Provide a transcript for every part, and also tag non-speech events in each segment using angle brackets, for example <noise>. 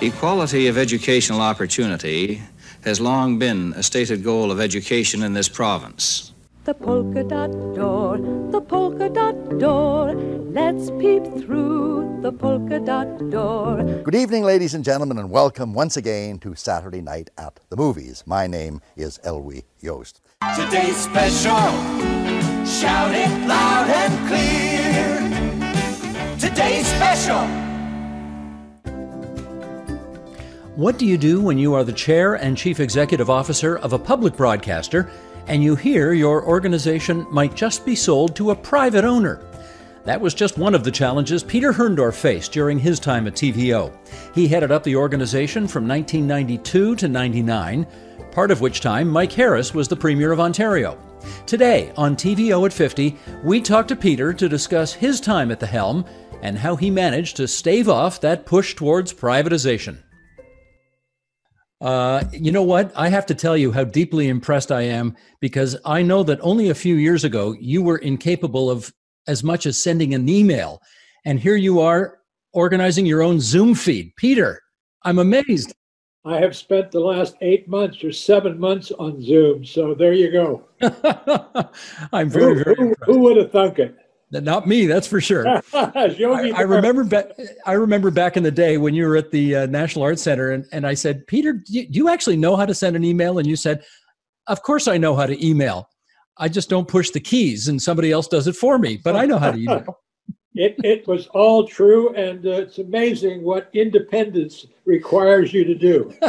Equality of educational opportunity has long been a stated goal of education in this province. The polka dot door, the polka dot door. Let's peep through the polka dot door. Good evening, ladies and gentlemen, and welcome once again to Saturday Night at the Movies. My name is Elwy Yost. Today's special, shout it loud and clear. Today's special. What do you do when you are the chair and chief executive officer of a public broadcaster and you hear your organization might just be sold to a private owner? That was just one of the challenges Peter Herrndorf faced during his time at TVO. He headed up the organization from 1992 to 99, part of which time Mike Harris was the Premier of Ontario. Today on TVO at 50, we talk to Peter to discuss his time at the helm and how he managed to stave off that push towards privatization. Uh, you know what? I have to tell you how deeply impressed I am because I know that only a few years ago you were incapable of as much as sending an email. And here you are organizing your own Zoom feed. Peter, I'm amazed. I have spent the last eight months or seven months on Zoom. So there you go. <laughs> I'm very, who, very who, who would have thunk it? Not me, that's for sure. <laughs> I, I, remember. Ba- I remember back in the day when you were at the uh, National Arts Center, and, and I said, Peter, do you, do you actually know how to send an email? And you said, Of course, I know how to email. I just don't push the keys, and somebody else does it for me. But I know how to email. <laughs> it it was all true, and uh, it's amazing what independence requires you to do. <laughs>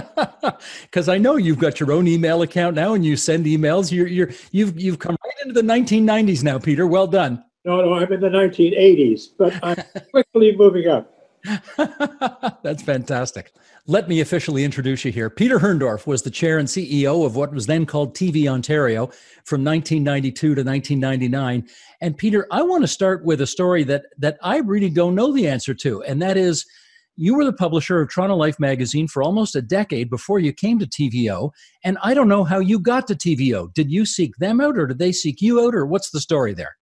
Because I know you've got your own email account now, and you send emails. You're you're you've you've come right into the 1990s now, Peter. Well done. No, no, I'm in the 1980s, but I'm <laughs> quickly moving up. <laughs> That's fantastic. Let me officially introduce you here. Peter Herrndorf was the chair and CEO of what was then called TV Ontario from 1992 to 1999. And Peter, I want to start with a story that that I really don't know the answer to, and that is you were the publisher of Toronto Life magazine for almost a decade before you came to TVO, and I don't know how you got to TVO. Did you seek them out or did they seek you out or what's the story there?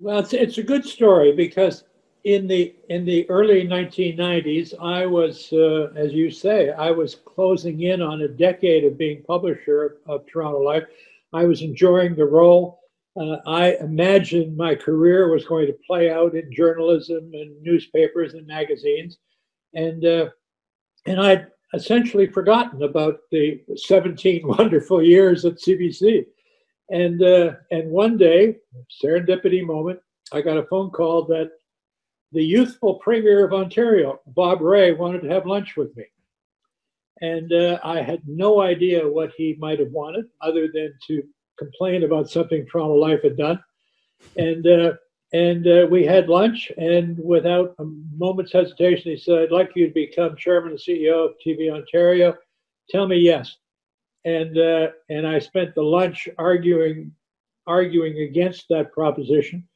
Well, it's, it's a good story because in the in the early 1990s, I was, uh, as you say, I was closing in on a decade of being publisher of, of Toronto Life. I was enjoying the role. Uh, I imagined my career was going to play out in journalism and newspapers and magazines, and uh, and I'd essentially forgotten about the 17 <laughs> wonderful years at CBC. And uh, and one day, serendipity moment, I got a phone call that the youthful premier of Ontario, Bob Rae, wanted to have lunch with me. And uh, I had no idea what he might have wanted, other than to complain about something Toronto Life had done. And uh, and uh, we had lunch, and without a moment's hesitation, he said, "I'd like you to become chairman and CEO of TV Ontario. Tell me yes." And uh, and I spent the lunch arguing arguing against that proposition.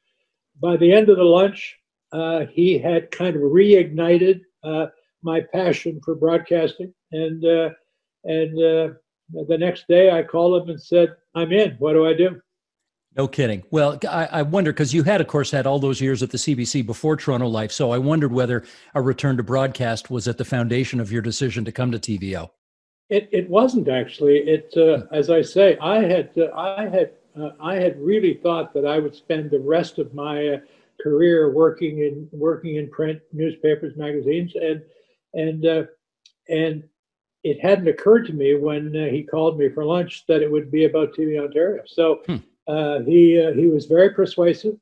By the end of the lunch, uh, he had kind of reignited uh, my passion for broadcasting, and uh, and uh, the next day I called him and said, "I'm in. What do I do?" No kidding. Well, I, I wonder because you had, of course, had all those years at the CBC before Toronto Life. So I wondered whether a return to broadcast was at the foundation of your decision to come to TVO. It, it wasn't actually. It uh, as I say, I had uh, I had uh, I had really thought that I would spend the rest of my uh, career working in working in print, newspapers, magazines, and and uh, and it hadn't occurred to me when uh, he called me for lunch that it would be about TV Ontario. So. Hmm. he he was very persuasive.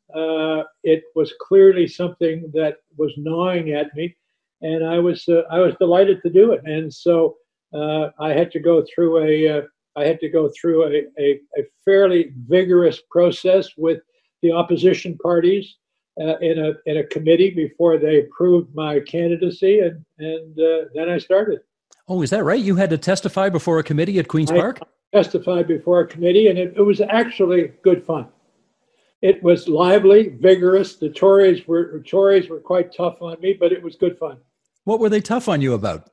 it was clearly something that was gnawing at me, and I was I was delighted to do it. And so uh, I had to go through a uh, I had to go through a, a, a, fairly vigorous process with the opposition parties uh, in a in a committee before they approved my candidacy, and and uh, then I started. Oh, is that right? You had to testify before a committee at Queens I Park. Testified before a committee, and it, it was actually good fun. It was lively, vigorous. The Tories were Tories were quite tough on me, but it was good fun. What were they tough on you about?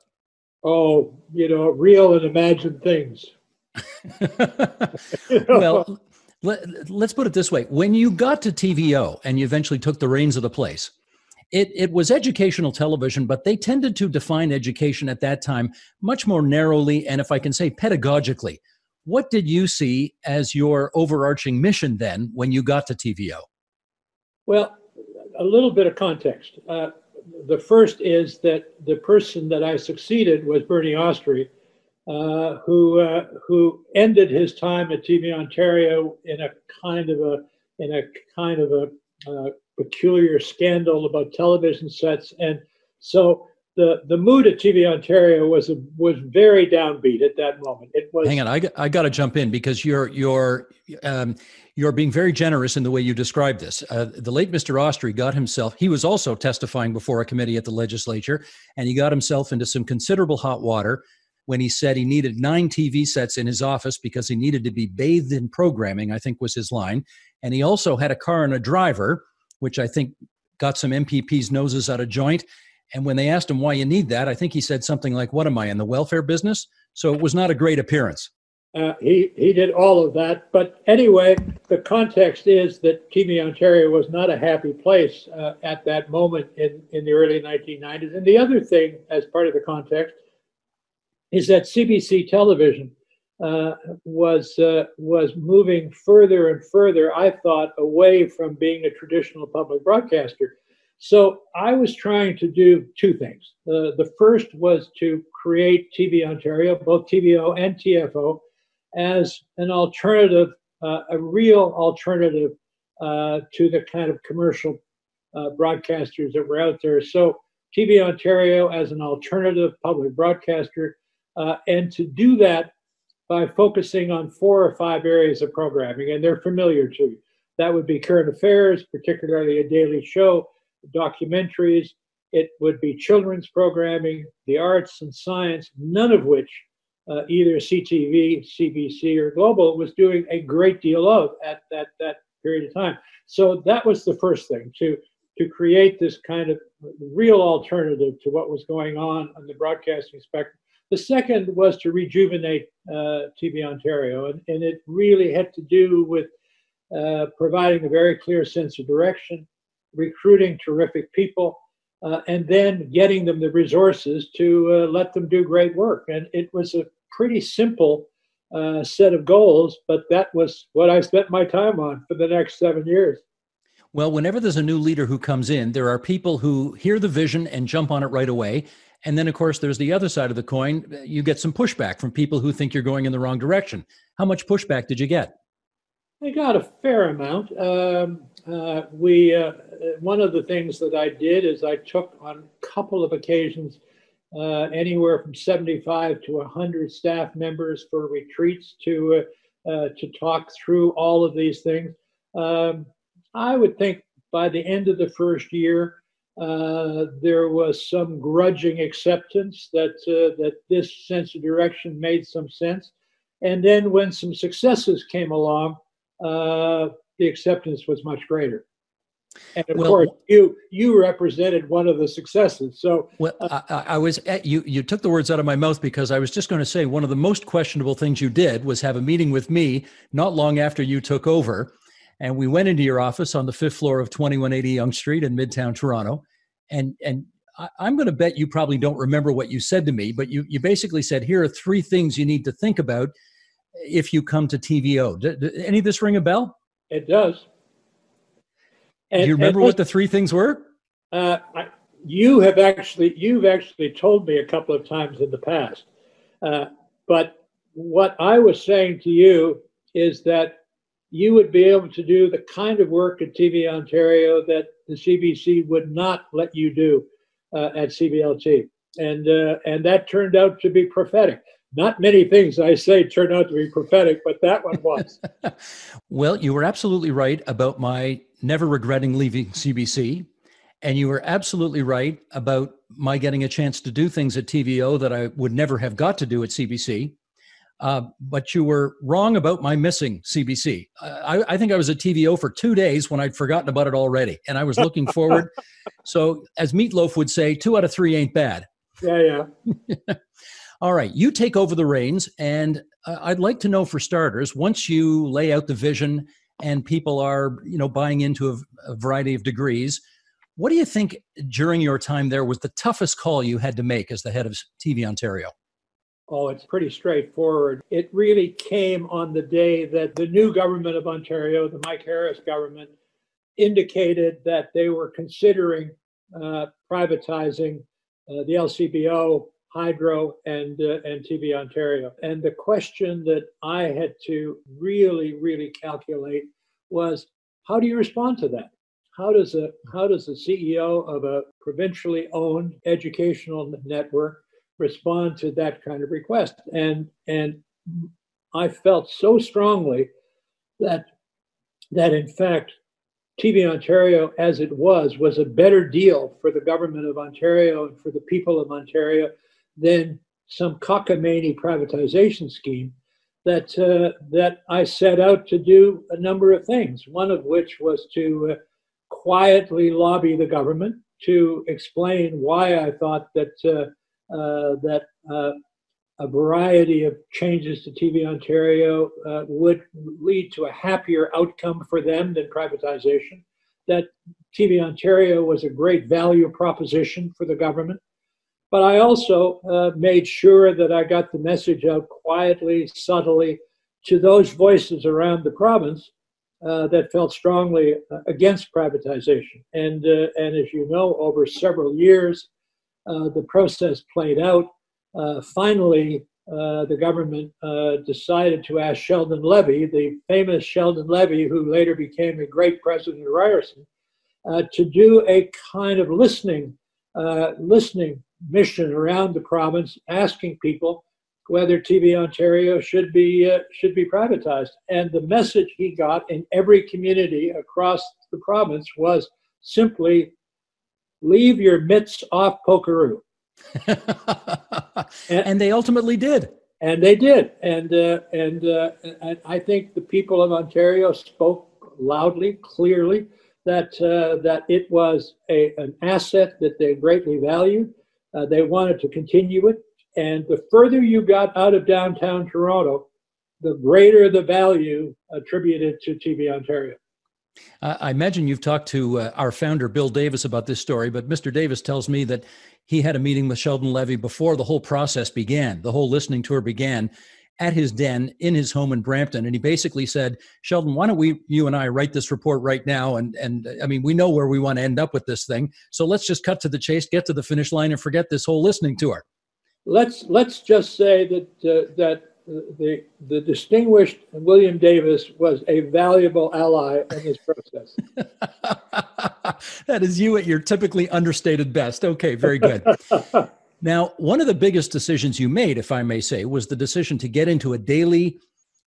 Oh, you know, real and imagined things. <laughs> well, let, us put it this way: when you got to TVO and you eventually took the reins of the place, It, it was educational television, but they tended to define education at that time much more narrowly and, if I can say, pedagogically. What did you see as your overarching mission then when you got to TVO? Well, a little bit of context. Uh, the first is that the person that I succeeded was Bernie Ostry, uh, who uh, who ended his time at TV Ontario in a kind of a in a kind of a uh, peculiar scandal about television sets, and so the the mood at TV Ontario was a, was very downbeat at that moment. It was. Hang on, I, I got to jump in because you're you're um, you're being very generous in the way you describe this. Uh, the late Mr. Ostry got himself. He was also testifying before a committee at the legislature, and he got himself into some considerable hot water when he said he needed nine TV sets in his office because he needed to be bathed in programming. I think was his line, and he also had a car and a driver, which I think got some MPPs' noses out of joint and when they asked him why you need that, I think he said something like, What am I in the welfare business? So it was not a great appearance. Uh, he, he did all of that. But anyway, the context is that TV Ontario was not a happy place uh, at that moment in, in the early 1990s. And the other thing, as part of the context, is that CBC television uh, was uh, was moving further and further. I thought away from being a traditional public broadcaster. So I was trying to do two things. Uh, the first was to create TV Ontario, both TVO and TFO, as an alternative, uh, a real alternative uh, to the kind of commercial uh, broadcasters that were out there. So TV Ontario as an alternative public broadcaster, uh, and to do that by focusing on four or five areas of programming, and they're familiar to you. That would be current affairs, particularly a daily show documentaries, it would be children's programming, the arts and science, none of which uh, either CTV, CBC, or Global was doing a great deal of at that, that period of time. So that was the first thing to, to create this kind of real alternative to what was going on on the broadcasting spectrum. The second was to rejuvenate uh, TV Ontario, and, and it really had to do with uh, providing a very clear sense of direction, recruiting terrific people, uh, and then getting them the resources to uh, let them do great work. And it was a pretty simple uh, set of goals, but that was what I spent my time on for the next seven years. Well, whenever there's a new leader who comes in, there are people who hear the vision and jump on it right away. And then, of course, there's the other side of the coin. You get some pushback from people who think you're going in the wrong direction. How much pushback did you get? I got a fair amount. Um, uh, we uh, one of the things that I did is I took on a couple of occasions uh, anywhere from 75 to 100 staff members for retreats to uh, uh, to talk through all of these things. Um, I would think by the end of the first year, uh, there was some grudging acceptance that that this sense of direction made some sense. And then when some successes came along, the acceptance was much greater. And of well, course, you you represented one of the successes. So, well, uh, I, I, was at, you. You took the words out of my mouth because I was just going to say one of the most questionable things you did was have a meeting with me not long after you took over, and we went into your office on the fifth floor of 2180 Yonge Street in Midtown Toronto, and and I, I'm going to bet you probably don't remember what you said to me, but you you basically said here are three things you need to think about if you come to TVO. Did, any of this ring a bell? It does. And, Do you remember what the three things were? Uh, I, you have actually you've actually told me a couple of times in the past, uh, but what I was saying to you is that you would be able to do the kind of work at TV Ontario that the CBC would not let you do uh, at CBLT, and uh, and that turned out to be prophetic not many things I say turn out to be prophetic, but that one was. <laughs> well, you were absolutely right about my never regretting leaving CBC. And you were absolutely right about my getting a chance to do things at TVO that I would never have got to do at CBC. Uh, but you were wrong about my missing CBC. I, I, think I was at TVO for two days when I'd forgotten about it already, and I was looking <laughs> forward. so, as Meatloaf would say, two out of three ain't bad. Yeah, yeah. <laughs> All right, you take over the reins, and uh, I'd like to know, for starters, once you lay out the vision and people are, you know, buying into a, a variety of degrees, What do you think during your time there was the toughest call you had to make as the head of TV Ontario? Oh, it's pretty straightforward. It really came on the day that the new government of Ontario, the Mike Harris government, indicated that they were considering uh, privatizing uh, the LCBO, Hydro, and uh, and TV Ontario. And the question that I had to really, really calculate was, how do you respond to that? How does a how does the CEO of a provincially owned educational network respond to that kind of request? And and I felt so strongly that that in fact TV Ontario as it was was a better deal for the government of Ontario and for the people of Ontario than some cockamamie privatization scheme that uh, that I set out to do a number of things. One of which was to uh, quietly lobby the government to explain why I thought that uh, uh that uh, a variety of changes to TV Ontario uh, would lead to a happier outcome for them than privatization. That TV Ontario was a great value proposition for the government. But I also uh, made sure that I got the message out quietly, subtly to those voices around the province uh, that felt strongly uh, against privatization. And, uh, and as you know, over several years, uh, the process played out. Uh, finally, the government decided to ask Sheldon Levy, the famous Sheldon Levy, who later became a great president of Ryerson, to do a kind of listening, listening mission around the province asking people whether TV Ontario should be uh, should be privatized. And the message he got in every community across the province was simply, "Leave your mitts off Polkaroo." and, <laughs> and, they ultimately did. And they did. And uh, and, uh, and I think the people of Ontario spoke loudly, clearly that uh, that it was a, an asset that they greatly valued uh, they wanted to continue it. And the further you got out of downtown Toronto, the greater the value attributed to TV Ontario. I imagine you've talked to uh, our founder, Bill Davis, about this story, but Mr. Davis tells me that he had a meeting with Sheldon Levy before the whole process began, the whole listening tour began at his den in his home in Brampton. And he basically said, Sheldon, why don't we, you and I, write this report right now? And, and I mean, we know where we want to end up with this thing. So let's just cut to the chase, get to the finish line, and forget this whole listening tour. Let's, let's just say that, uh, that the, the distinguished William Davis was a valuable ally in this process. <laughs> that is you at your typically understated best. Okay, very good. <laughs> Now, one of the biggest decisions you made, if I may say, was the decision to get into a daily,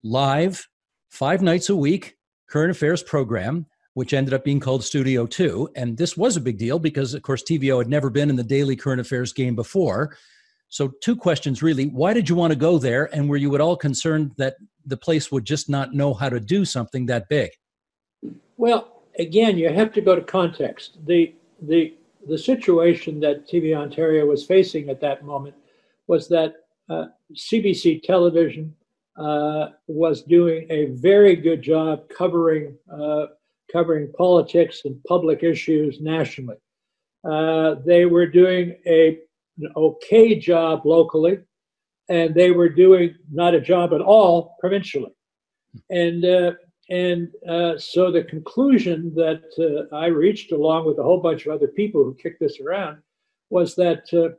live, five nights a week current affairs program, which ended up being called Studio 2. And this was a big deal because, of course, TVO had never been in the daily current affairs game before. So, two questions really. Why did you want to go there? And were you at all concerned that the place would just not know how to do something that big? Well, again, you have to go to context. The, the the situation that TV Ontario was facing at that moment was that uh, CBC television uh, was doing a very good job covering uh, covering politics and public issues nationally. Uh, they were doing a, an okay job locally, and they were doing not a job at all provincially. And uh, and uh, so the conclusion that uh, I reached, along with a whole bunch of other people who kicked this around, was that, uh,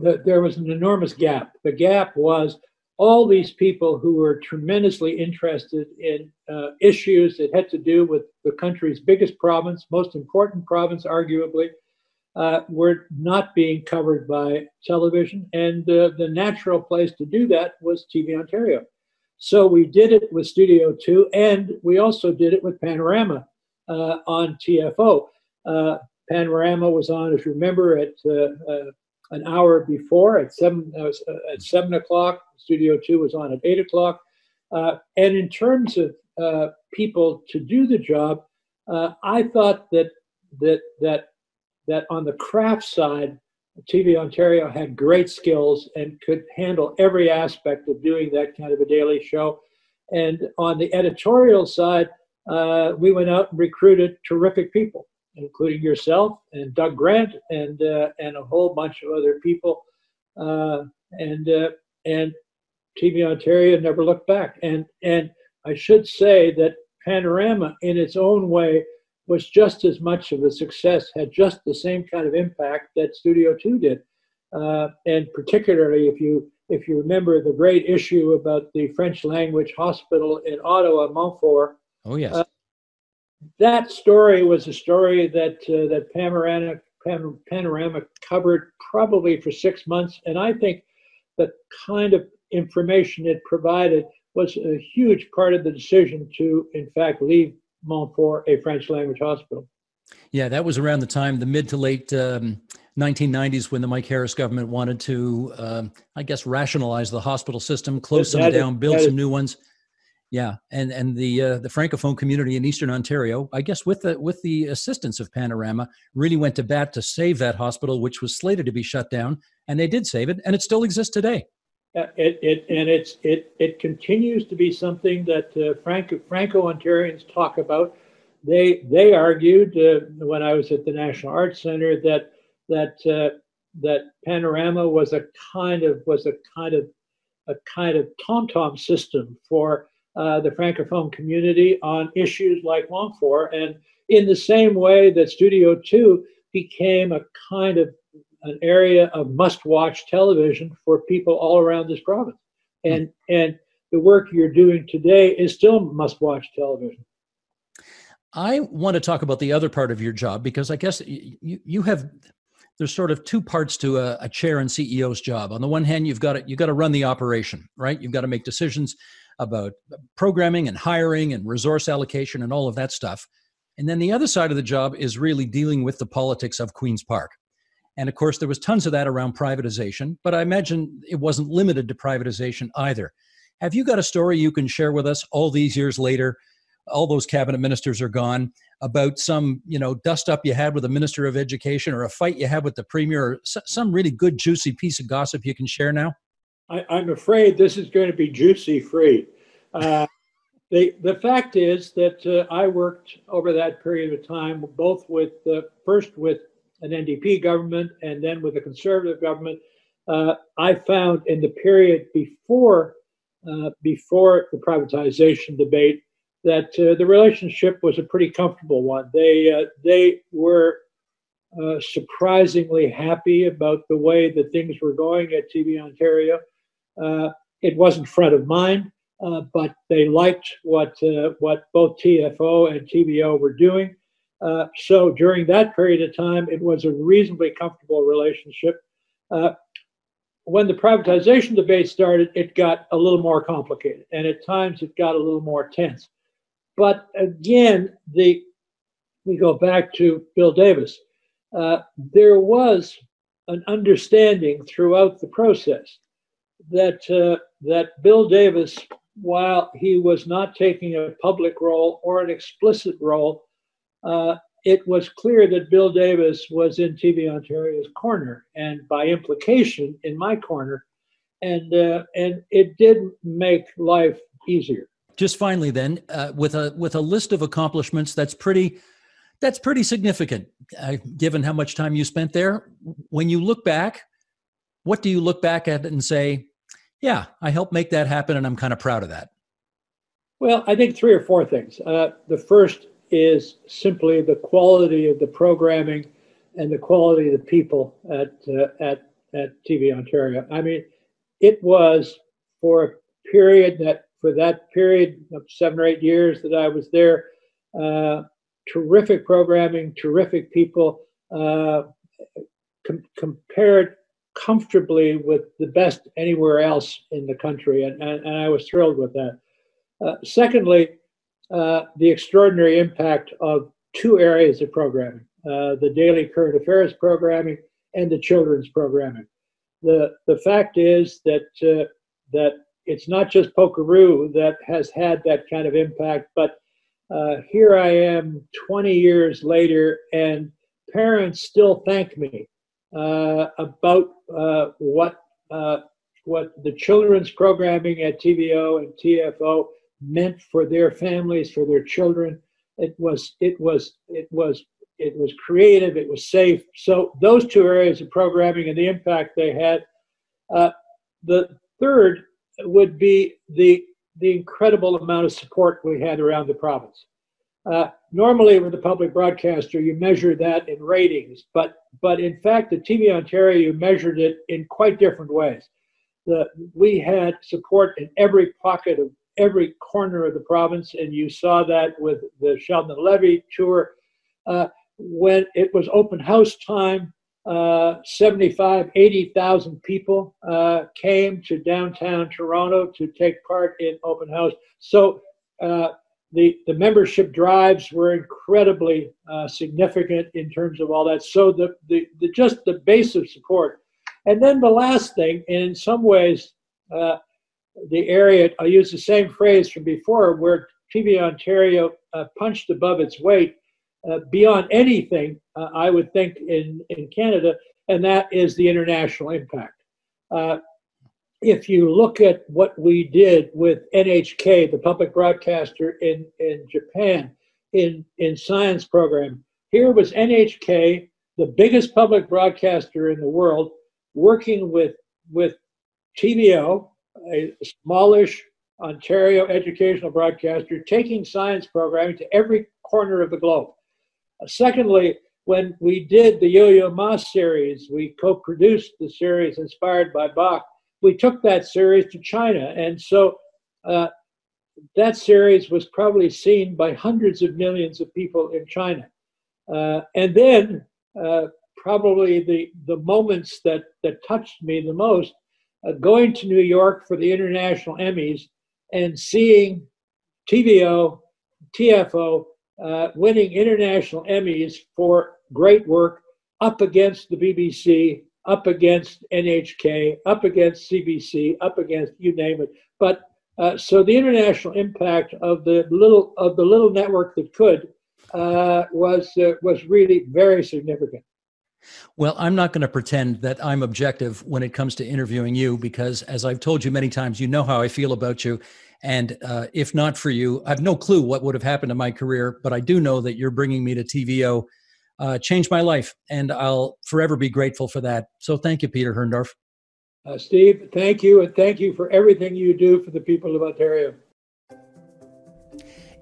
that there was an enormous gap. The gap was all these people who were tremendously interested in uh, issues that had to do with the country's biggest province, most important province, arguably, uh, were not being covered by television. And uh, the natural place to do that was TV Ontario. So we did it with Studio 2, and we also did it with Panorama uh, on TFO. Uh, Panorama was on, if you remember, at uh, uh an hour before at seven uh, uh, at seven o'clock. Studio 2 was on at eight o'clock. and in terms of people to do the job, I thought that that that that on the craft side, TV Ontario had great skills and could handle every aspect of doing that kind of a daily show. And on the editorial side, uh, we went out and recruited terrific people. including yourself and Doug Grant and uh, and a whole bunch of other people, uh, and uh, and TV Ontario never looked back. And and I should say that Panorama, in its own way, was just as much of a success, had just the same kind of impact that Studio Two did, uh, and particularly if you if you remember the great issue about the French language hospital in Ottawa, Montfort. Oh yes. Uh, that story was a story that uh, that Panorama, Panorama covered probably for six months, and I think the kind of information it provided was a huge part of the decision to, in fact, leave Montfort a French language hospital. Yeah, that was around the time, the mid to late um, 1990s, when the Mike Harris government wanted to, um, I guess, rationalize the hospital system, close that, some down, build some is, new ones. Yeah, and and the uh, the francophone community in Eastern Ontario, I guess, with the with the assistance of Panorama, really went to bat to save that hospital, which was slated to be shut down, and they did save it, and it still exists today. It, it and it's it it continues to be something that uh, Franco Franco Ontarians talk about. They they argued uh, when I was at the National Arts Center that that uh, that Panorama was a kind of was a kind of a kind of tom tom system for uh, the francophone community on issues like Montfort, and in the same way that Studio Two became a kind of an area of must-watch television for people all around this province, and mm-hmm. and the work you're doing today is still must-watch television. I want to talk about the other part of your job because I guess you you have there's sort of two parts to a, a, chair and CEO's job. On the one hand, you've got to you've got to run the operation, right? You've got to make decisions about programming and hiring and resource allocation and all of that stuff. And then the other side of the job is really dealing with the politics of Queen's Park. And of course, there was tons of that around privatization, but I imagine it wasn't limited to privatization either. Have you got a story you can share with us all these years later? All those cabinet ministers are gone about some, you know, dust up you had with the minister of education or a fight you had with the premier or some really good, juicy piece of gossip you can share now? I, am afraid this is going to be juicy free. Uh, <laughs> the, the fact is that uh, I worked over that period of time, both with uh, first with an NDP government and then with a conservative government. Uh, I found in the period before uh, before the privatization debate that uh, the relationship was a pretty comfortable one. They they were surprisingly happy about the way that things were going at TV Ontario. Uh, it wasn't front of mind, uh, but they liked what uh, what both TFO and TVO were doing. So during that period of time, it was a reasonably comfortable relationship when the privatization debate started, it got a little more complicated, and at times it got a little more tense. But again, the we go back to Bill Davis. Uh, there was an understanding throughout the process that uh, that Bill Davis, while he was not taking a public role or an explicit role, uh, it was clear that Bill Davis was in TV Ontario's corner, and by implication, in my corner, and uh, and it did make life easier. Just finally, then, uh, with a with a list of accomplishments that's pretty that's pretty significant, uh, given how much time you spent there. When you look back what do you look back at and say, yeah, I helped make that happen and I'm kind of proud of that? Well, I think three or four things. Uh, the first is simply the quality of the programming and the quality of the people at, uh, at, at TV Ontario. I mean, it was for a period that, for that period of seven or eight years that I was there, uh, terrific programming, terrific people, uh, com- compared comfortably with the best anywhere else in the country, and, and, and I was thrilled with that. Uh, secondly, uh, the extraordinary impact of two areas of programming uh, the daily current affairs programming and the children's programming. The, the fact is that, uh, that it's not just Polkaroo that has had that kind of impact, but uh, here I am 20 years later, and parents still thank me uh, about what what the children's programming at TVO and TFO meant for their families, for their children. It was it was it was it was creative, it was safe. So those two areas of programming and the impact they had. Uh, the third would be the the incredible amount of support we had around the province. Uh, normally, with a public broadcaster, you measure that in ratings, but but in fact, the TV Ontario, you measured it in quite different ways. The, we had support in every pocket of every corner of the province, and you saw that with the Sheldon Levy tour. Uh, when it was open house time, uh, 75, 80,000 people uh, came to downtown Toronto to take part in open house. So uh, the, the membership drives were incredibly uh, significant in terms of all that. So the, the, the, just the base of support. And then the last thing, in some ways, uh, the area, I'll use the same phrase from before, where TV Ontario uh, punched above its weight uh, beyond anything, uh, I would think, in, in Canada, and that is the international impact. Uh, if you look at what we did with NHK, the public broadcaster in, in Japan, in, in science program, here was NHK, the biggest public broadcaster in the world, working with, with TVO, a smallish Ontario educational broadcaster, taking science programming to every corner of the globe. Secondly, when we did the Yo-Yo Ma series, we co-produced the series inspired by Bach. We took that series to China, and so uh, that series was probably seen by hundreds of millions of people in China. Uh, and then, uh, probably the the moments that that touched me the most, uh, going to New York for the international Emmys and seeing TVO, TFO uh, winning international Emmys for great work up against the BBC, up against NHK, up against CBC, up against you name it. But uh, so the international impact of the little of the little network that could uh, was uh, was really very significant. Well, I'm not going to pretend that I'm objective when it comes to interviewing you because, as I've told you many times, you know how I feel about you. And uh, if not for you, I have no clue what would have happened to my career, but I do know that you're bringing me to TVO uh, changed my life, and I'll forever be grateful for that. So thank you, Peter Herrndorf. Uh, Steve, thank you, and thank you for everything you do for the people of Ontario.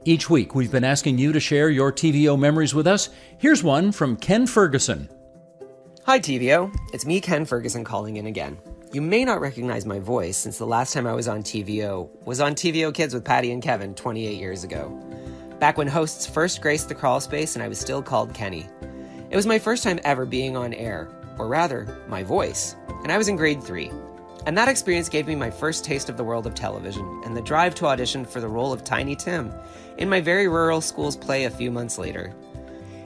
Each week, we've been asking you to share your TVO memories with us. Here's one from Ken Ferguson. Hi, TVO. It's me, Ken Ferguson, calling in again. You may not recognize my voice since the last time I was on TVO was on TVO Kids with Patty and Kevin 28 years ago. Back when hosts first graced the crawl space and I was still called Kenny. It was my first time ever being on air, or rather, my voice, and I was in grade 3. And that experience gave me my first taste of the world of television and the drive to audition for the role of Tiny Tim in my very rural school's play a few months later.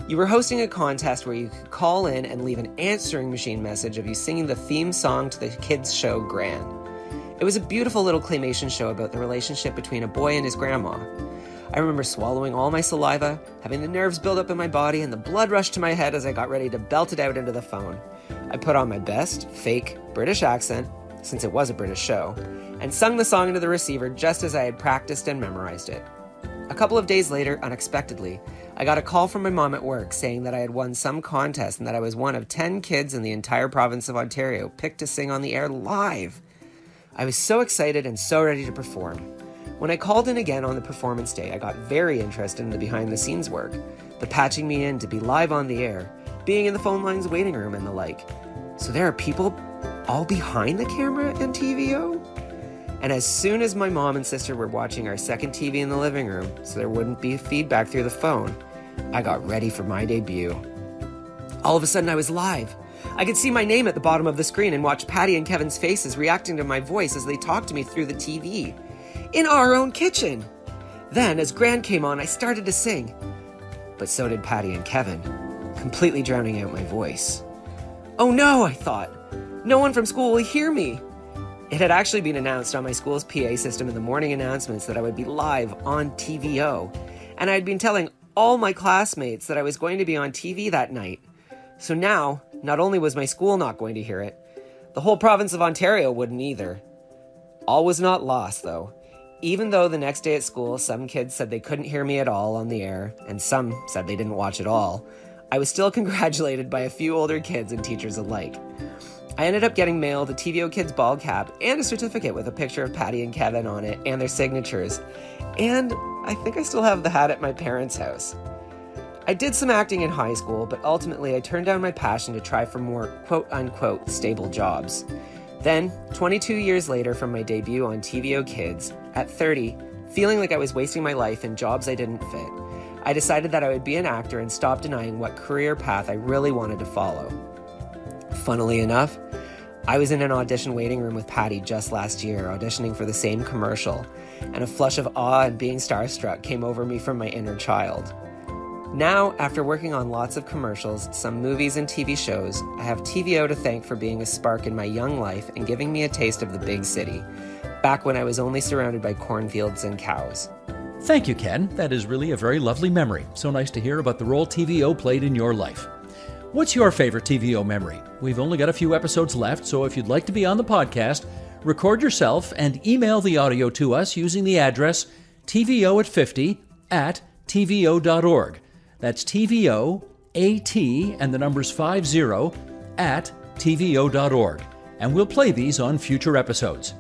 You were hosting a contest where you could call in and leave an answering machine message of you singing the theme song to the kids' show Gran. It was a beautiful little claymation show about the relationship between a boy and his grandma. I remember swallowing all my saliva, having the nerves build up in my body, and the blood rush to my head as I got ready to belt it out into the phone. I put on my best, fake, British accent, since it was a British show, and sung the song into the receiver just as I had practiced and memorized it. A couple of days later, unexpectedly, I got a call from my mom at work saying that I had won some contest and that I was one of 10 kids in the entire province of Ontario picked to sing on the air live. I was so excited and so ready to perform. When I called in again on the performance day, I got very interested in the behind the scenes work, the patching me in to be live on the air, being in the phone lines waiting room, and the like. So there are people all behind the camera and TVO? And as soon as my mom and sister were watching our second TV in the living room, so there wouldn't be feedback through the phone, I got ready for my debut. All of a sudden, I was live. I could see my name at the bottom of the screen and watch Patty and Kevin's faces reacting to my voice as they talked to me through the TV. In our own kitchen! Then, as Gran came on, I started to sing. But so did Patty and Kevin, completely drowning out my voice. Oh no, I thought. No one from school will hear me. It had actually been announced on my school's PA system in the morning announcements that I would be live on TVO, and I had been telling all my classmates that I was going to be on TV that night. So now, not only was my school not going to hear it, the whole province of Ontario wouldn't either. All was not lost, though. Even though the next day at school, some kids said they couldn't hear me at all on the air, and some said they didn't watch at all, I was still <laughs> congratulated by a few older kids and teachers alike. I ended up getting mailed a TVO Kids ball cap and a certificate with a picture of Patty and Kevin on it and their signatures. And I think I still have the hat at my parents' house. I did some acting in high school, but ultimately I turned down my passion to try for more quote unquote stable jobs. Then, 22 years later from my debut on TVO Kids, at 30, feeling like I was wasting my life in jobs I didn't fit, I decided that I would be an actor and stop denying what career path I really wanted to follow. Funnily enough, I was in an audition waiting room with Patty just last year, auditioning for the same commercial, and a flush of awe and being starstruck came over me from my inner child. Now, after working on lots of commercials, some movies, and TV shows, I have TVO to thank for being a spark in my young life and giving me a taste of the big city, back when I was only surrounded by cornfields and cows. Thank you, Ken. That is really a very lovely memory. So nice to hear about the role TVO played in your life. What's your favorite TVO memory? We've only got a few episodes left, so if you'd like to be on the podcast, record yourself and email the audio to us using the address TVO at 50 at TVO.org. That's TVO, AT, and the numbers 50 at TVO.org. And we'll play these on future episodes.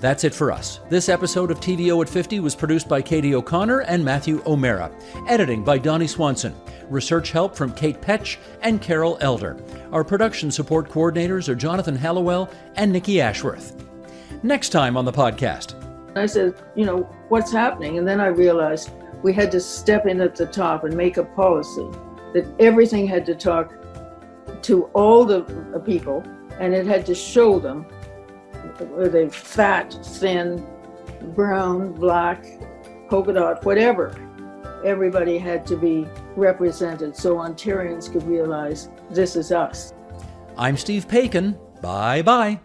That's it for us. This episode of TVO at 50 was produced by Katie O'Connor and Matthew O'Mara. Editing by Donnie Swanson. Research help from Kate Petch and Carol Elder. Our production support coordinators are Jonathan Hallowell and Nikki Ashworth. Next time on the podcast. I said, you know, what's happening? And then I realized we had to step in at the top and make a policy that everything had to talk to all the people and it had to show them were they fat, thin, brown, black, polka dot, whatever. Everybody had to be represented so Ontarians could realize this is us. I'm Steve Paikin. Bye bye.